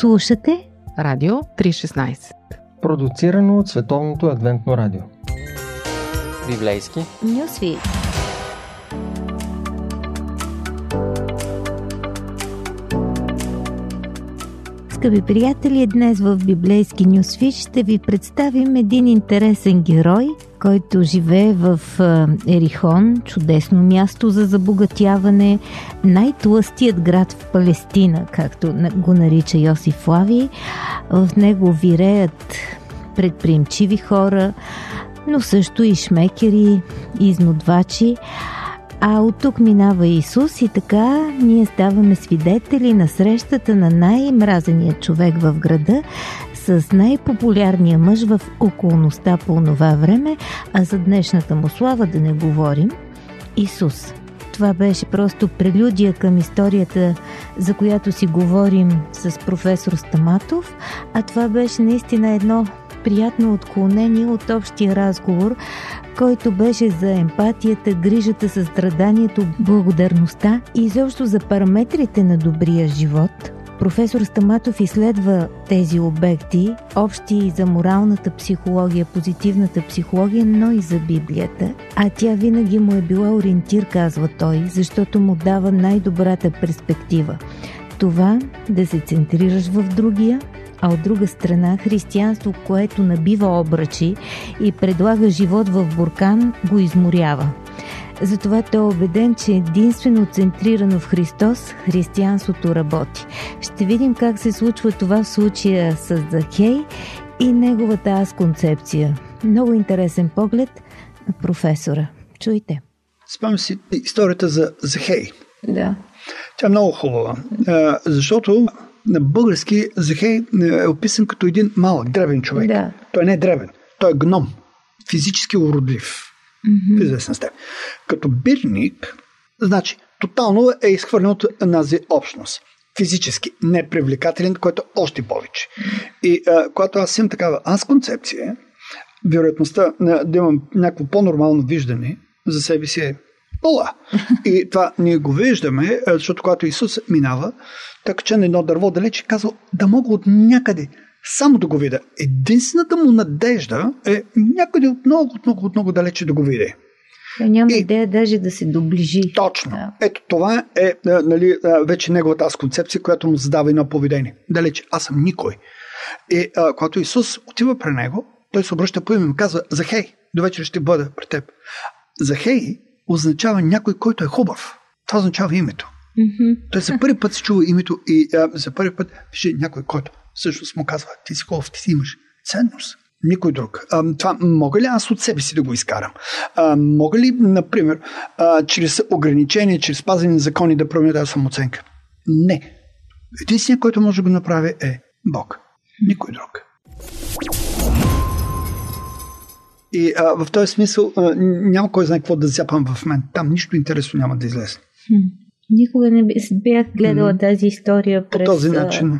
Слушате Радио 316 Продуцирано от Световното адвентно радио. Библейски. Нюсви Скъпи приятели, днес в Библейски Нюсфит ще ви представим един интересен герой, който живее в Ерихон, чудесно място за забогатяване, най-тлъстият град в Палестина, както го нарича Йосиф Флави. В него виреят предприемчиви хора, но също и шмекери, изнудвачи. А от тук минава Исус и така ние ставаме свидетели на срещата на най-мразения човек в града с най-популярния мъж в околността по това време, а за днешната му слава да не говорим – Исус. Това беше просто прелюдия към историята, за която си говорим с професор Стаматов, а това беше наистина едно приятно отклонение от общия разговор, който беше за емпатията, грижата, състраданието, благодарността и изобщо за параметрите на добрия живот. Професор Стаматов изследва тези обекти, общи за моралната психология, позитивната психология, но и за Библията. А тя винаги му е била ориентир, казва той, защото му дава най-добрата перспектива. Това да се центрираш в другия, а от друга страна християнство, което набива обръчи и предлага живот в буркан, го изморява. Затова той е убеден, че единствено центрирано в Христос християнството работи. Ще видим как се случва това в случая с Захей и неговата аз-концепция. Много интересен поглед на професора. Чуйте. Спомням си историята за Захей. Да. Тя е много хубава, защото на български Захей е описан като един малък, древен човек. Да. Той не е древен, той е гном, физически уродлив. Mm-hmm. В известна степен. Като бирник, значи, тотално е изхвърлен от нази общност. Физически непривлекателен, което е още повече. И а, когато аз имам такава аз концепция, вероятността да имам някакво по-нормално виждане за себе си е пола. И това ние го виждаме, защото когато Исус минава, така че на едно дърво далече казва да мога от някъде само да го видя. Единствената му надежда е някъде от много, от много, от много далече да го видя. Той няма и, идея даже да се доближи. Точно. Да. Ето това е нали, вече неговата аз концепция, която му задава едно поведение. Далече, аз съм никой. И а, когато Исус отива при него, той се обръща по име и му казва, Захей, до вечер ще бъда при теб. Захей означава някой, който е хубав. Това означава името. Mm-hmm. Той за първи път се чува името и а, за първи път пише някой, който всъщност му казва, ти си хубав, ти си имаш ценност. Никой друг. А, това мога ли аз от себе си да го изкарам? А, мога ли, например, а, чрез ограничения, чрез спазване на закони да променя тази самооценка? Не. Единственият, който може да го направи е Бог. Никой друг. И а, в този смисъл а, няма кой знае какво да зяпам в мен. Там нищо интересно няма да излезе. Никога не бях гледала mm. тази история през... По този начин.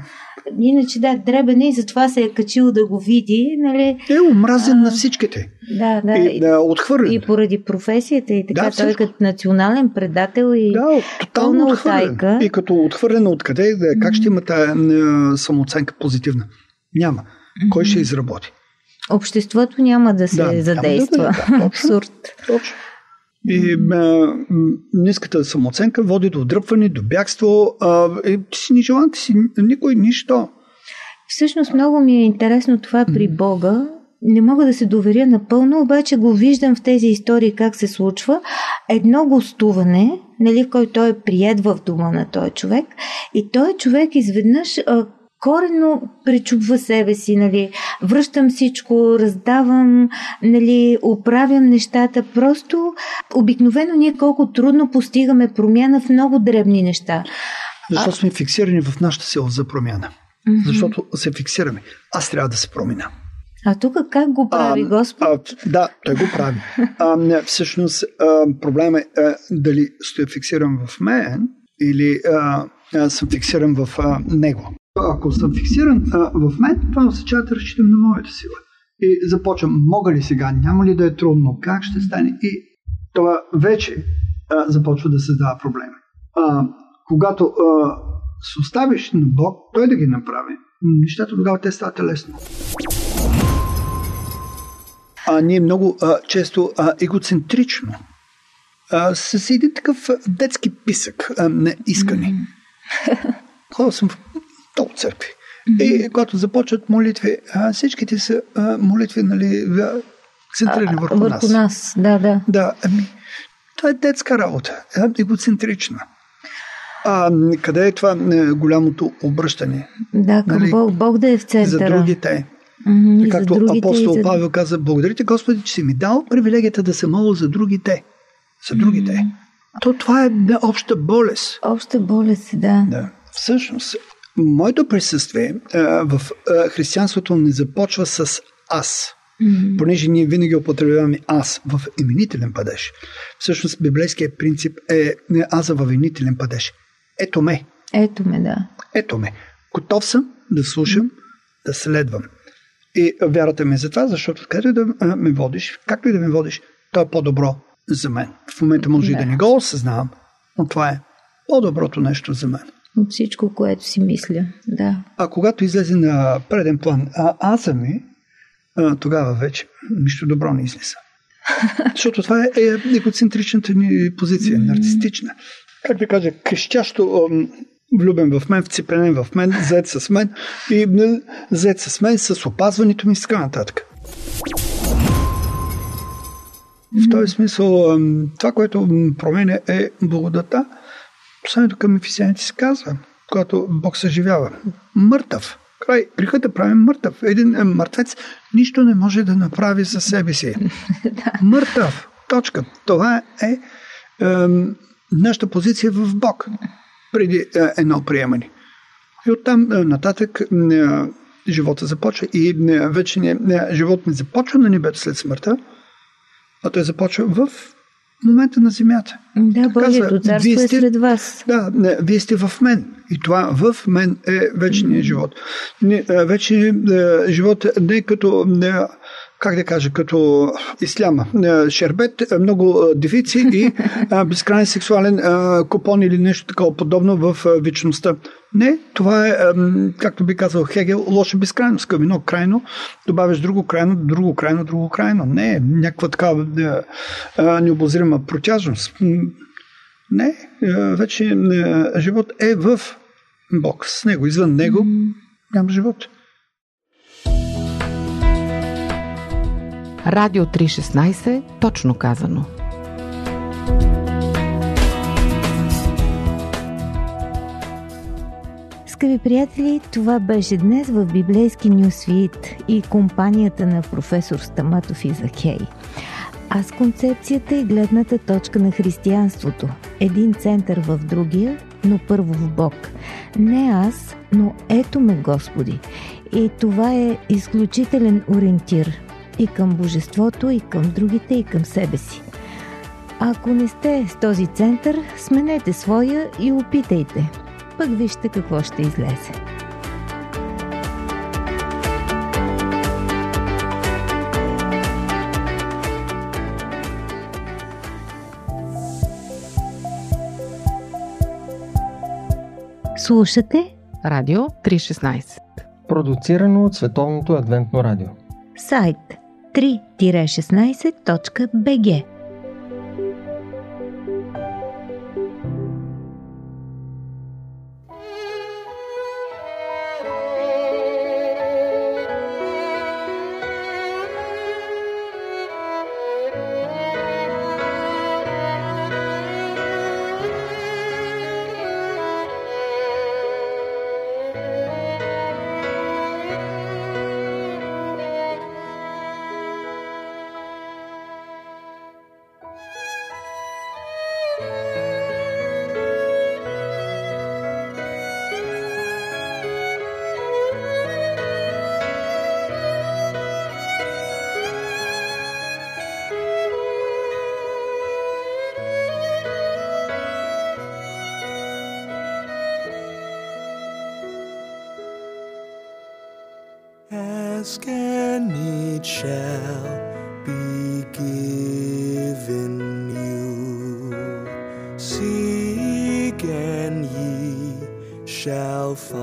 Иначе да, дребен и затова се е качил да го види. Нали? Е, омразен а, на всичките. Да, да. И, да, отхвърлен. И поради професията и така. Да, той като национален предател и да, тотално отхвърлен. И като отхвърлен откъде, да, как ще има тази самооценка позитивна? Няма. Кой ще изработи? Обществото няма да се да, задейства. Да, да, да, Абсурд. Точно. И а, ниската самооценка води до отдръпване, до бягство. А, и ти си нежелан, ти си никой нищо. Всъщност много ми е интересно това при Бога. Не мога да се доверя напълно, обаче го виждам в тези истории как се случва. Едно гостуване, нали, в който той е приед в дома на този човек и той човек изведнъж а, корено пречупва себе си, нали, връщам всичко, раздавам, нали, оправям нещата. Просто обикновено ние колко трудно постигаме промяна в много дребни неща. Защото сме фиксирани в нашата сила за промяна. Mm-hmm. Защото се фиксираме. Аз трябва да се промена. А тук как го прави а, Господ? А, да, той го прави. А, не, всъщност а, проблема е а, дали стоя фиксиран в мен или а, а, съм фиксиран в а, него. Ако съм фиксиран а, в мен, това означава да разчитам на моята сила. И започвам, мога ли сега, няма ли да е трудно, как ще стане? И това вече а, започва да създава проблеми. А, когато а, се оставиш на Бог, Той да ги направи, нещата тогава те стават лесно. А ние много а, често а, егоцентрично а, с един такъв детски писък а, на искани. Ходил съм в много църкви. И когато започват молитви, а, всичките са а, молитви, нали, центрирани върху, върху нас. нас. нас. Да, да. Да, ами, това е детска работа, е егоцентрична. А къде е това е, голямото обръщане? Да, към Нали, Бог, Бог да е в центъра. За другите. И Както за другите, апостол за... Павел каза, благодарите Господи, че си ми дал привилегията да се моля за другите. За другите. То това е обща болест. Обща болест, да. Да. Всъщност, моето присъствие а, в а, християнството не започва с аз. Мгм. понеже ние винаги употребяваме аз в именителен падеж. Всъщност библейският принцип е не аза в именителен падеж. Ето ме, Ето ме, да. ето ме. Готов съм да слушам, да следвам. И вярата ми е за това, защото където и да ме водиш, както и да ме водиш, то е по-добро за мен. В момента може и Да. да не го осъзнавам, но това е по-доброто нещо за мен. От всичко, което си мисля. Да. А когато излезе на преден план а, аза ми, а, тогава вече нищо добро не излиза. Защото това е, е егоцентричната ни позиция, нарцистична. Как да кажа, крещящо влюбен в мен, вцепенен в мен, зает с мен и м, зает с мен с опазването ми и така нататък. В този смисъл, това, което променя е благодата. Посланието към ефисяните се казва, когато Бог съживява. Мъртъв. Край. Грехът да правим мъртъв. Един е, мъртвец нищо не може да направи за себе си. Мъртъв. Точка. Това е, ем, нашата позиция в Бог преди е, едно приемане. И оттам е, нататък е, живота започва. И е, вече не, е, живот не започва на небето след смъртта, а той започва в момента на земята. Да, Божието царство вие е сте- сред вас. Да, не, вие сте в мен. И това в мен е вечният живот. Не, е, вечният е, живот не е като, не, как да кажа, като исляма. Шербет, много девици и безкрайен сексуален купон или нещо такова подобно в вечността. Не, това е, както би казал Хегел, лоша безкрайност. Към едно крайно добавяш друго крайно, друго крайно, друго крайно. Не, някаква такава необозрима протяжност. Не, вече живот е в Бог. С него, извън него няма живот. Радио 316, точно казано. Скъпи приятели, това беше днес в библейски нюсвит и компанията на професор Стаматов и Захей. Аз концепцията и гледната точка на християнството. Един център в другия, но първо в Бог. Не аз, но ето ме Господи. И това е изключителен ориентир и към Божеството, и към другите, и към себе си. Ако не сте с този център, сменете своя и опитайте. Пък вижте какво ще излезе. Слушате Радио 316. Продуцирано от Световното адвентно радио. сайт 3-16.bg Ask and it shall be given you. Seek and ye shall find.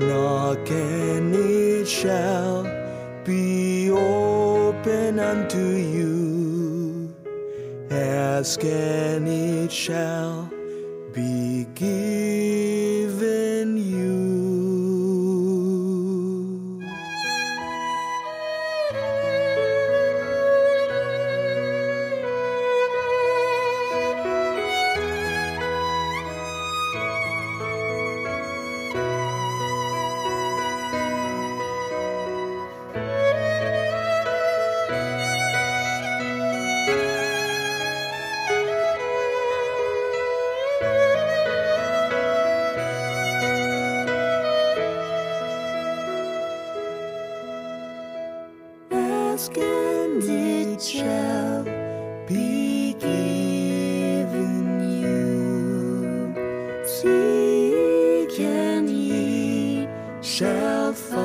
Knock and it shall be open unto you. Ask and it shall Ask and it shall be given you. Seek and ye shall find.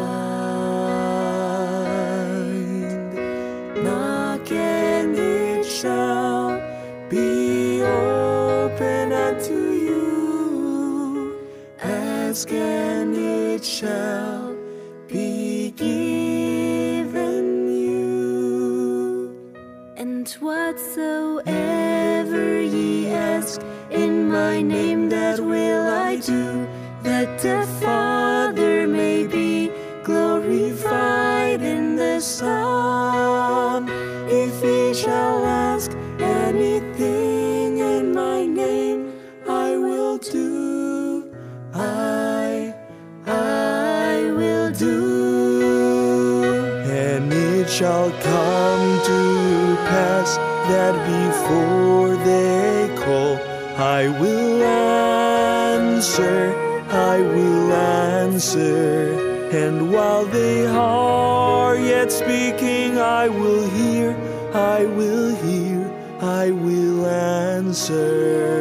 Knock and it shall be open unto you. Ask and it shall shall come to pass that before they call, I will answer, I will answer. And while they are yet speaking, I will hear, I will hear, I will answer,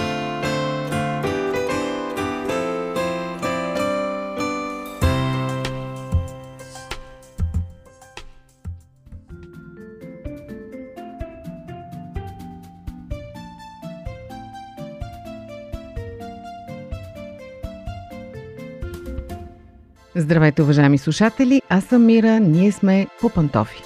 Здравейте, уважаеми слушатели! Аз съм Мира, ние сме по пантофи.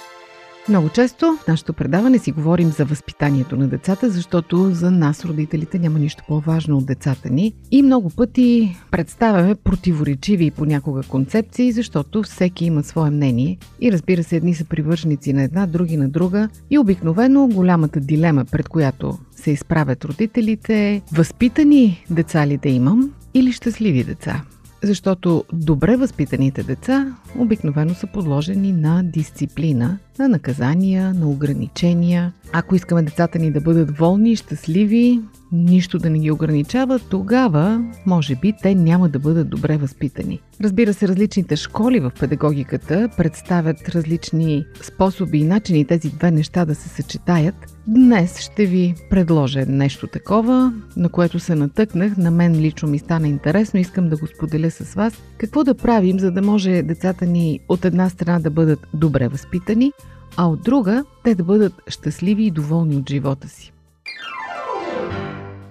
Много често в нашето предаване си говорим за възпитанието на децата, защото за нас, родителите, няма нищо по-важно от децата ни. И много пъти представяме противоречиви понякога концепции, защото всеки има свое мнение. И разбира се, едни са привърженици на една, други на друга. И обикновено голямата дилема, пред която се изправят родителите е възпитани деца ли да имам или щастливи деца. Защото добре възпитаните деца обикновено са подложени на дисциплина, на наказания, на ограничения. Ако искаме децата ни да бъдат волни и щастливи, нищо да не ги ограничава, тогава, може би, те няма да бъдат добре възпитани. Разбира се, различните школи в педагогиката представят различни способи и начини тези две неща да се съчетаят. Днес ще ви предложа нещо такова, на което се натъкнах. На мен лично ми стана интересно, искам да го споделя с вас. Какво да правим, за да може децата ни от една страна да бъдат добре възпитани, а от друга те да бъдат щастливи и доволни от живота си.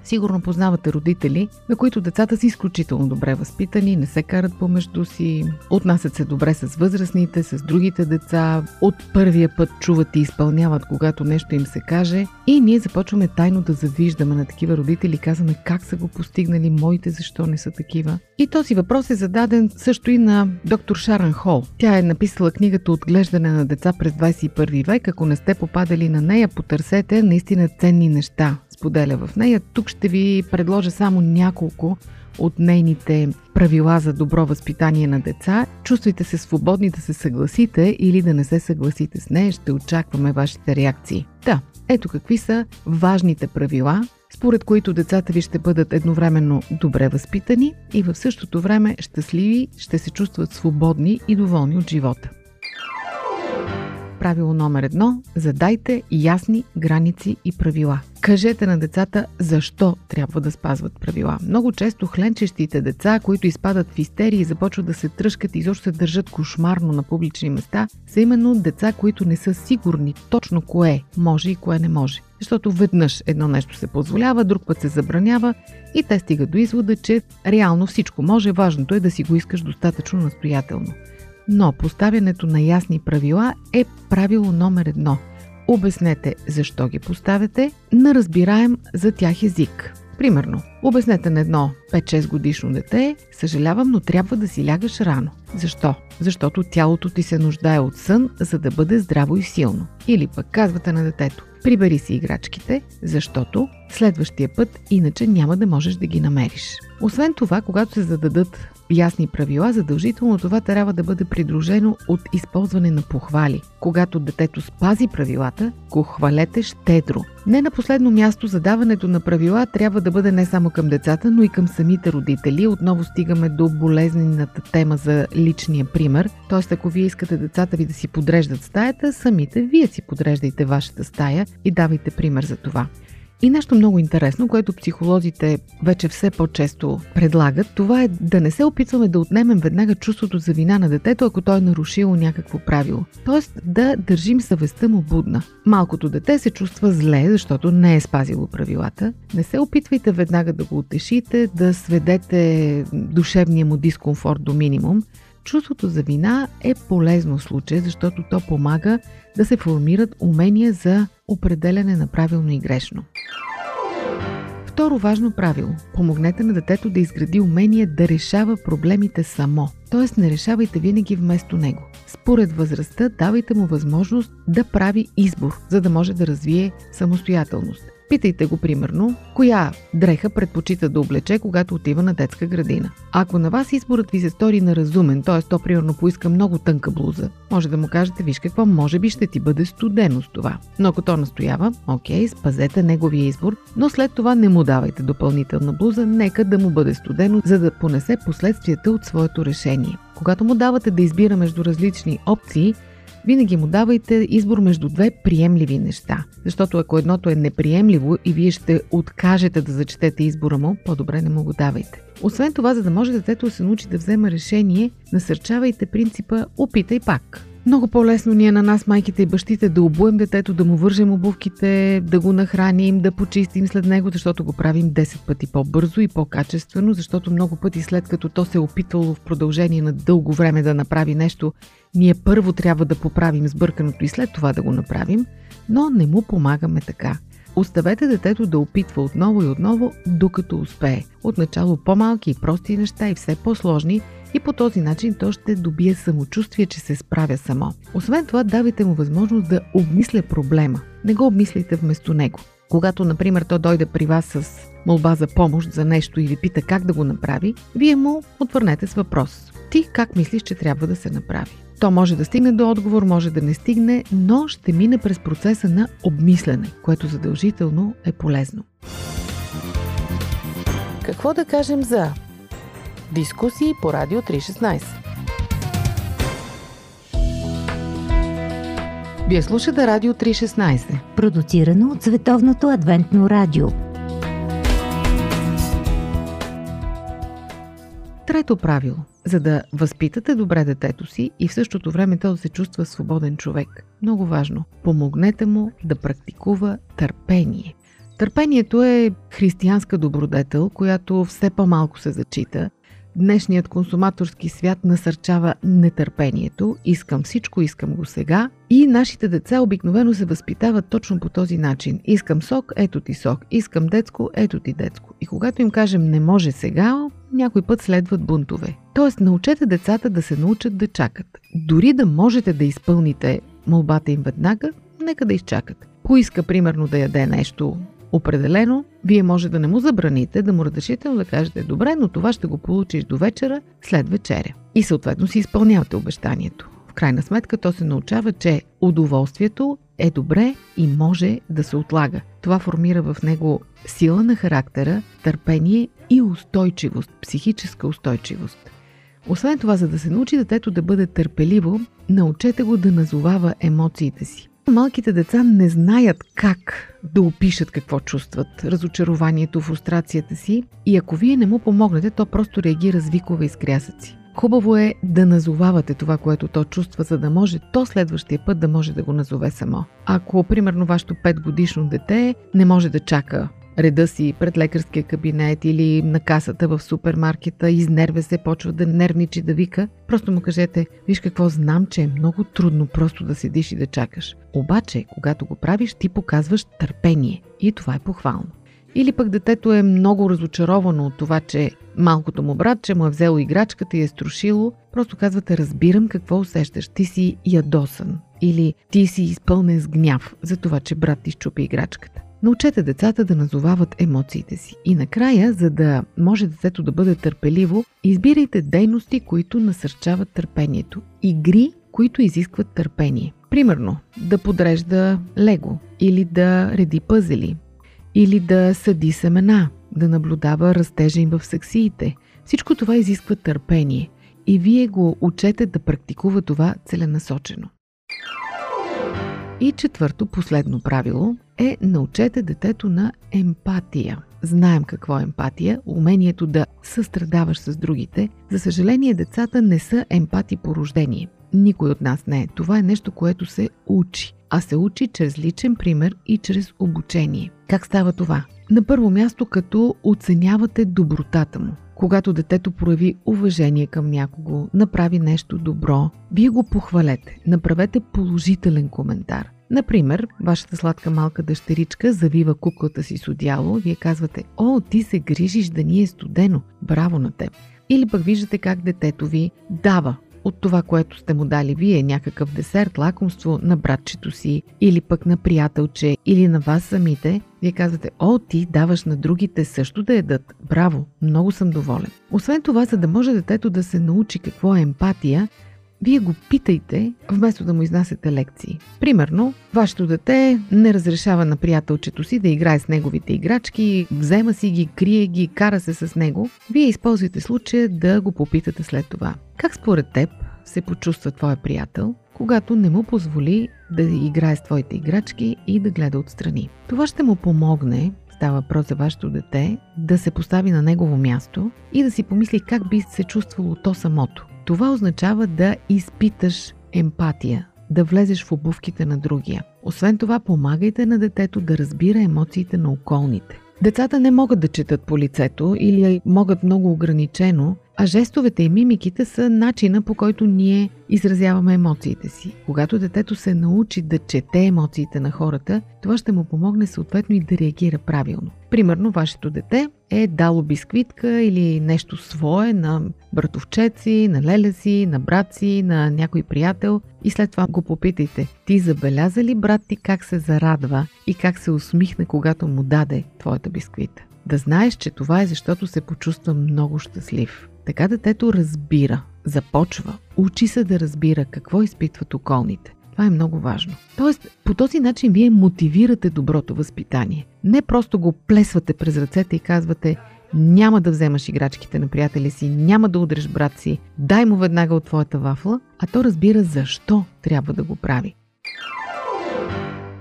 Сигурно познавате родители, на които децата са изключително добре възпитани, не се карат помежду си, отнасят се добре с възрастните, с другите деца, от първия път чуват и изпълняват, когато нещо им се каже. И ние започваме тайно да завиждаме на такива родители, казваме как са го постигнали, моите защо не са такива. И този въпрос е зададен също и на доктор Шаран Хол. Тя е написала книгата Отглеждане на деца през 21 век. Ако не сте попадали на нея, потърсете наистина ценни неща споделя в нея. Тук ще ви предложа само няколко от нейните правила за добро възпитание на деца. Чувствайте се свободни да се съгласите или да не се съгласите с нея. Ще очакваме вашите реакции. Да, ето какви са важните правила, според които децата ви ще бъдат едновременно добре възпитани и в същото време щастливи, ще се чувстват свободни и доволни от живота. Правило номер едно – задайте ясни граници и правила. Кажете на децата защо трябва да спазват правила. Много често хленчещите деца, които изпадат в истерии и започват да се тръжкат и изобщо се държат кошмарно на публични места, са именно деца, които не са сигурни точно кое може и кое не може. Защото веднъж едно нещо се позволява, друг път се забранява и те стигат до извода, че реално всичко може, важното е да си го искаш достатъчно настоятелно. Но поставянето на ясни правила е правило номер едно. Обяснете защо ги поставяте на разбираем за тях език. Примерно, обяснете на едно 5-6 годишно дете, съжалявам, но трябва да си лягаш рано. Защо? Защото тялото ти се нуждае от сън, за да бъде здраво и силно. Или пък казвате на детето, прибери си играчките, защото следващия път иначе няма да можеш да ги намериш. Освен това, когато се зададат ясни правила, задължително това трябва да бъде придружено от използване на похвали. Когато детето спази правилата, го хвалете щедро. Не на последно място, задаването на правила трябва да бъде не само към децата, но и към самите родители. Отново стигаме до болезнената тема за личния пример. Тоест, ако вие искате децата ви да си подреждат стаята, самите вие си подреждайте вашата стая и давайте пример за това. И нещо много интересно, което психолозите вече все по-често предлагат, това е да не се опитваме да отнемем веднага чувството за вина на детето, ако той е нарушило някакво правило. Тоест да държим съвестта му будна. Малкото дете се чувства зле, защото не е спазило правилата. Не се опитвайте веднага да го утешите, да сведете душевния му дискомфорт до минимум. Чувството за вина е полезно случай, защото то помага да се формират умения за определяне на правилно и грешно. Второ важно правило – помогнете на детето да изгради умение да решава проблемите само, т.е. не решавайте винаги вместо него. Според възрастта давайте му възможност да прави избор, за да може да развие самостоятелност. Питайте го примерно, коя дреха предпочита да облече, когато отива на детска градина. Ако на вас изборът ви се стори неразумен, т.е. то примерно поиска много тънка блуза, може да му кажете, виж какво, може би ще ти бъде студено с това. Но ако то настоява, окей, спазете неговия избор, но след това не му давайте допълнителна блуза, нека да му бъде студено, за да понесе последствията от своето решение. Когато му давате да избира между различни опции, винаги му давайте избор между две приемливи неща. Защото ако едното е неприемливо и вие ще откажете да зачетете избора му, по-добре не му го давайте. Освен това, за да може детето да се научи да взема решение, насърчавайте принципа опитай пак. Много по-лесно ни е на нас, майките и бащите, да обуем детето, да му вържем обувките, да го нахраним, да почистим след него, защото го правим 10 пъти по-бързо и по-качествено, защото много пъти след като то се е опитвало в продължение на дълго време да направи нещо, ние първо трябва да поправим сбърканото и след това да го направим, но не му помагаме така. Оставете детето да опитва отново и отново, докато успее. Отначало по-малки и прости неща и все по-сложни и по този начин то ще добие самочувствие, че се справя само. Освен това, давайте му възможност да обмисля проблема. Не го обмислите вместо него. Когато, например, то дойде при вас с молба за помощ за нещо или пита как да го направи, вие му отвърнете с въпрос. Ти как мислиш, че трябва да се направи? То може да стигне до отговор, може да не стигне, но ще мине през процеса на обмислене, което задължително е полезно. Какво да кажем за дискусии по Радио 316? Вие слушате Радио 316. Продуцирано от Световното адвентно радио. Трето правило. За да възпитате добре детето си и в същото време то да се чувства свободен човек. Много важно. Помогнете му да практикува търпение. Търпението е християнска добродетел, която все по-малко се зачита. Днешният консуматорски свят насърчава нетърпението. Искам всичко, искам го сега. И нашите деца обикновено се възпитават точно по този начин. Искам сок, ето ти сок. Искам детско, ето ти детско. И когато им кажем не може сега, някой път следват бунтове. Тоест, научете децата да се научат да чакат. Дори да можете да изпълните молбата им веднага, нека да изчакат. Поиска примерно да яде нещо определено, вие може да не му забраните, да му разрешите, но да кажете добре, но това ще го получиш до вечера, след вечеря. И съответно си изпълнявате обещанието. В крайна сметка то се научава, че удоволствието е добре и може да се отлага. Това формира в него сила на характера, търпение и устойчивост, психическа устойчивост. Освен това, за да се научи детето да бъде търпеливо, научете го да назовава емоциите си. Малките деца не знаят как да опишат какво чувстват, разочарованието, фрустрацията си и ако вие не му помогнете, то просто реагира с викове и скрясъци. Хубаво е да назовавате това, което то чувства, за да може то следващия път да може да го назове само. Ако, примерно, вашето 5 годишно дете не може да чака реда си пред лекарския кабинет или на касата в супермаркета, изнервя се, почва да нервничи, да вика, просто му кажете, виж какво знам, че е много трудно просто да седиш и да чакаш. Обаче, когато го правиш, ти показваш търпение и това е похвално. Или пък детето е много разочаровано от това, че малкото му братче му е взело играчката и е струшило, просто казвате разбирам какво усещаш, ти си ядосан или ти си изпълнен с гняв за това, че брат ти щупи играчката. Научете децата да назовават емоциите си. И накрая, за да може детето да бъде търпеливо, избирайте дейности, които насърчават търпението. Игри, които изискват търпение. Примерно, да подрежда лего, или да реди пъзели, или да съди семена, да наблюдава растежа им в сексиите. Всичко това изисква търпение и вие го учете да практикува това целенасочено. И четвърто, последно правило е научете детето на емпатия. Знаем какво е емпатия, умението да състрадаваш с другите. За съжаление, децата не са емпати по рождение. Никой от нас не е. Това е нещо, което се учи. А се учи чрез личен пример и чрез обучение. Как става това? На първо място, като оценявате добротата му. Когато детето прояви уважение към някого, направи нещо добро, вие го похвалете, направете положителен коментар. Например, вашата сладка малка дъщеричка завива куклата си с одяло, вие казвате, о, ти се грижиш да ни е студено, браво на теб. Или пък виждате как детето ви дава от това, което сте му дали вие, някакъв десерт, лакомство на братчето си, или пък на приятелче, или на вас самите, вие казвате, о, ти даваш на другите също да едат. Браво, много съм доволен. Освен това, за да може детето да се научи какво е емпатия, вие го питайте, вместо да му изнасяте лекции. Примерно, вашето дете не разрешава на приятелчето си да играе с неговите играчки, взема си ги, крие ги, кара се с него. Вие използвайте случая да го попитате след това. Как според теб се почувства твоя приятел, когато не му позволи да играе с твоите играчки и да гледа отстрани? Това ще му помогне става въпрос за вашето дете, да се постави на негово място и да си помисли как би се чувствало то самото. Това означава да изпиташ емпатия, да влезеш в обувките на другия. Освен това, помагайте на детето да разбира емоциите на околните. Децата не могат да четат по лицето или могат много ограничено, а жестовете и мимиките са начина по който ние изразяваме емоциите си. Когато детето се научи да чете емоциите на хората, това ще му помогне съответно и да реагира правилно. Примерно, вашето дете е дало бисквитка или нещо свое на братовчеци, на леля си, на брат си, на някой приятел и след това го попитайте, ти забеляза ли брат ти как се зарадва и как се усмихна, когато му даде твоята бисквита? Да знаеш, че това е защото се почувства много щастлив. Така детето разбира, започва, учи се да разбира какво изпитват околните. Това е много важно. Тоест, по този начин вие мотивирате доброто възпитание. Не просто го плесвате през ръцете и казвате няма да вземаш играчките на приятели си, няма да удреш брат си, дай му веднага от твоята вафла, а то разбира защо трябва да го прави.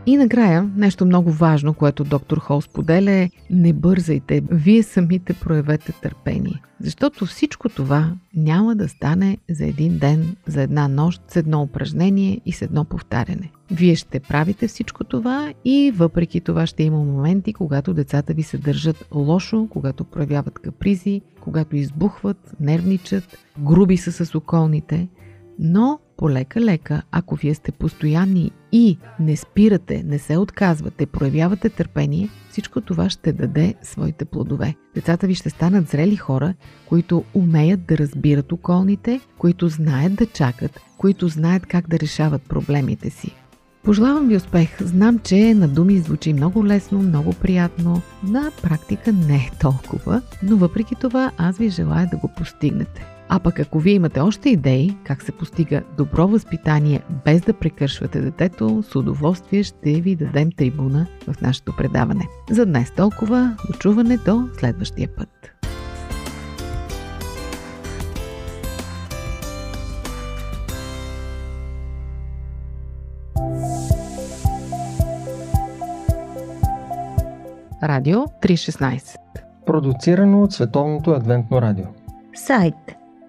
И накрая, нещо много важно, което доктор Хол споделя е не бързайте, вие самите проявете търпение. Защото всичко това няма да стане за един ден, за една нощ, с едно упражнение и с едно повтаряне. Вие ще правите всичко това и въпреки това ще има моменти, когато децата ви се държат лошо, когато проявяват капризи, когато избухват, нервничат, груби са с околните, но полека-лека, ако вие сте постоянни и не спирате, не се отказвате, проявявате търпение, всичко това ще даде своите плодове. Децата ви ще станат зрели хора, които умеят да разбират околните, които знаят да чакат, които знаят как да решават проблемите си. Пожелавам ви успех. Знам, че на думи звучи много лесно, много приятно. На практика не е толкова, но въпреки това аз ви желая да го постигнете. А пък ако вие имате още идеи как се постига добро възпитание без да прекършвате детето, с удоволствие ще ви дадем трибуна в нашето предаване. За днес толкова. Дочуване до следващия път. Радио 316 Продуцирано от Световното адвентно радио. Сайт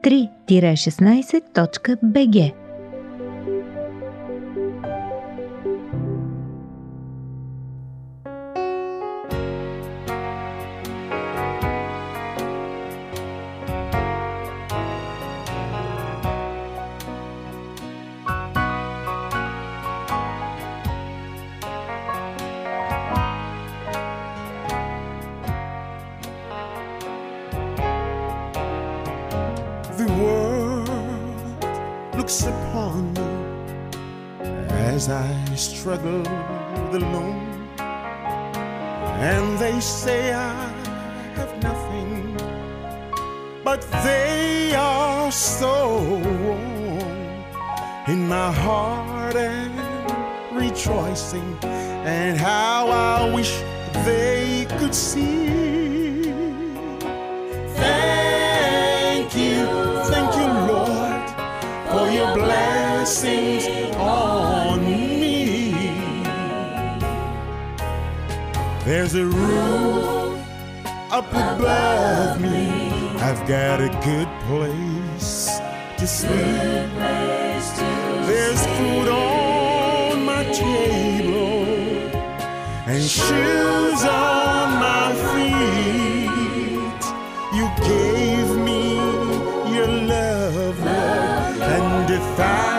3-16.bg and they say I have nothing, but they are so wrong. In my heart and rejoicing, and how I wish they could see. There's a roof up above me. I've got a good place to sleep. There's food on my table and shoes on my feet. You gave me your love, and divine family.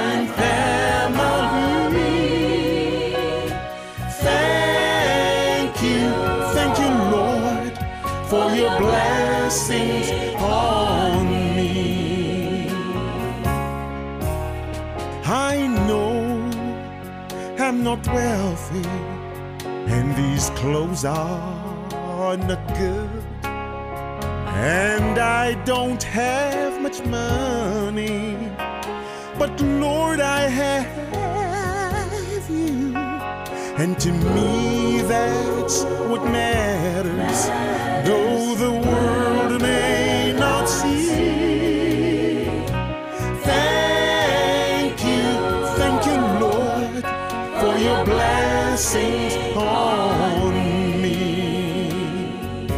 Not wealthy, and these clothes are not good. And I don't have much money, but Lord, I have you. And to me, that's what matters, though the world may on me.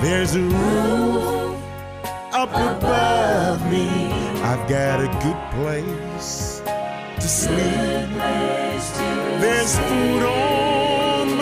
There's a roof up above me. I've got a good place to sleep. There's food on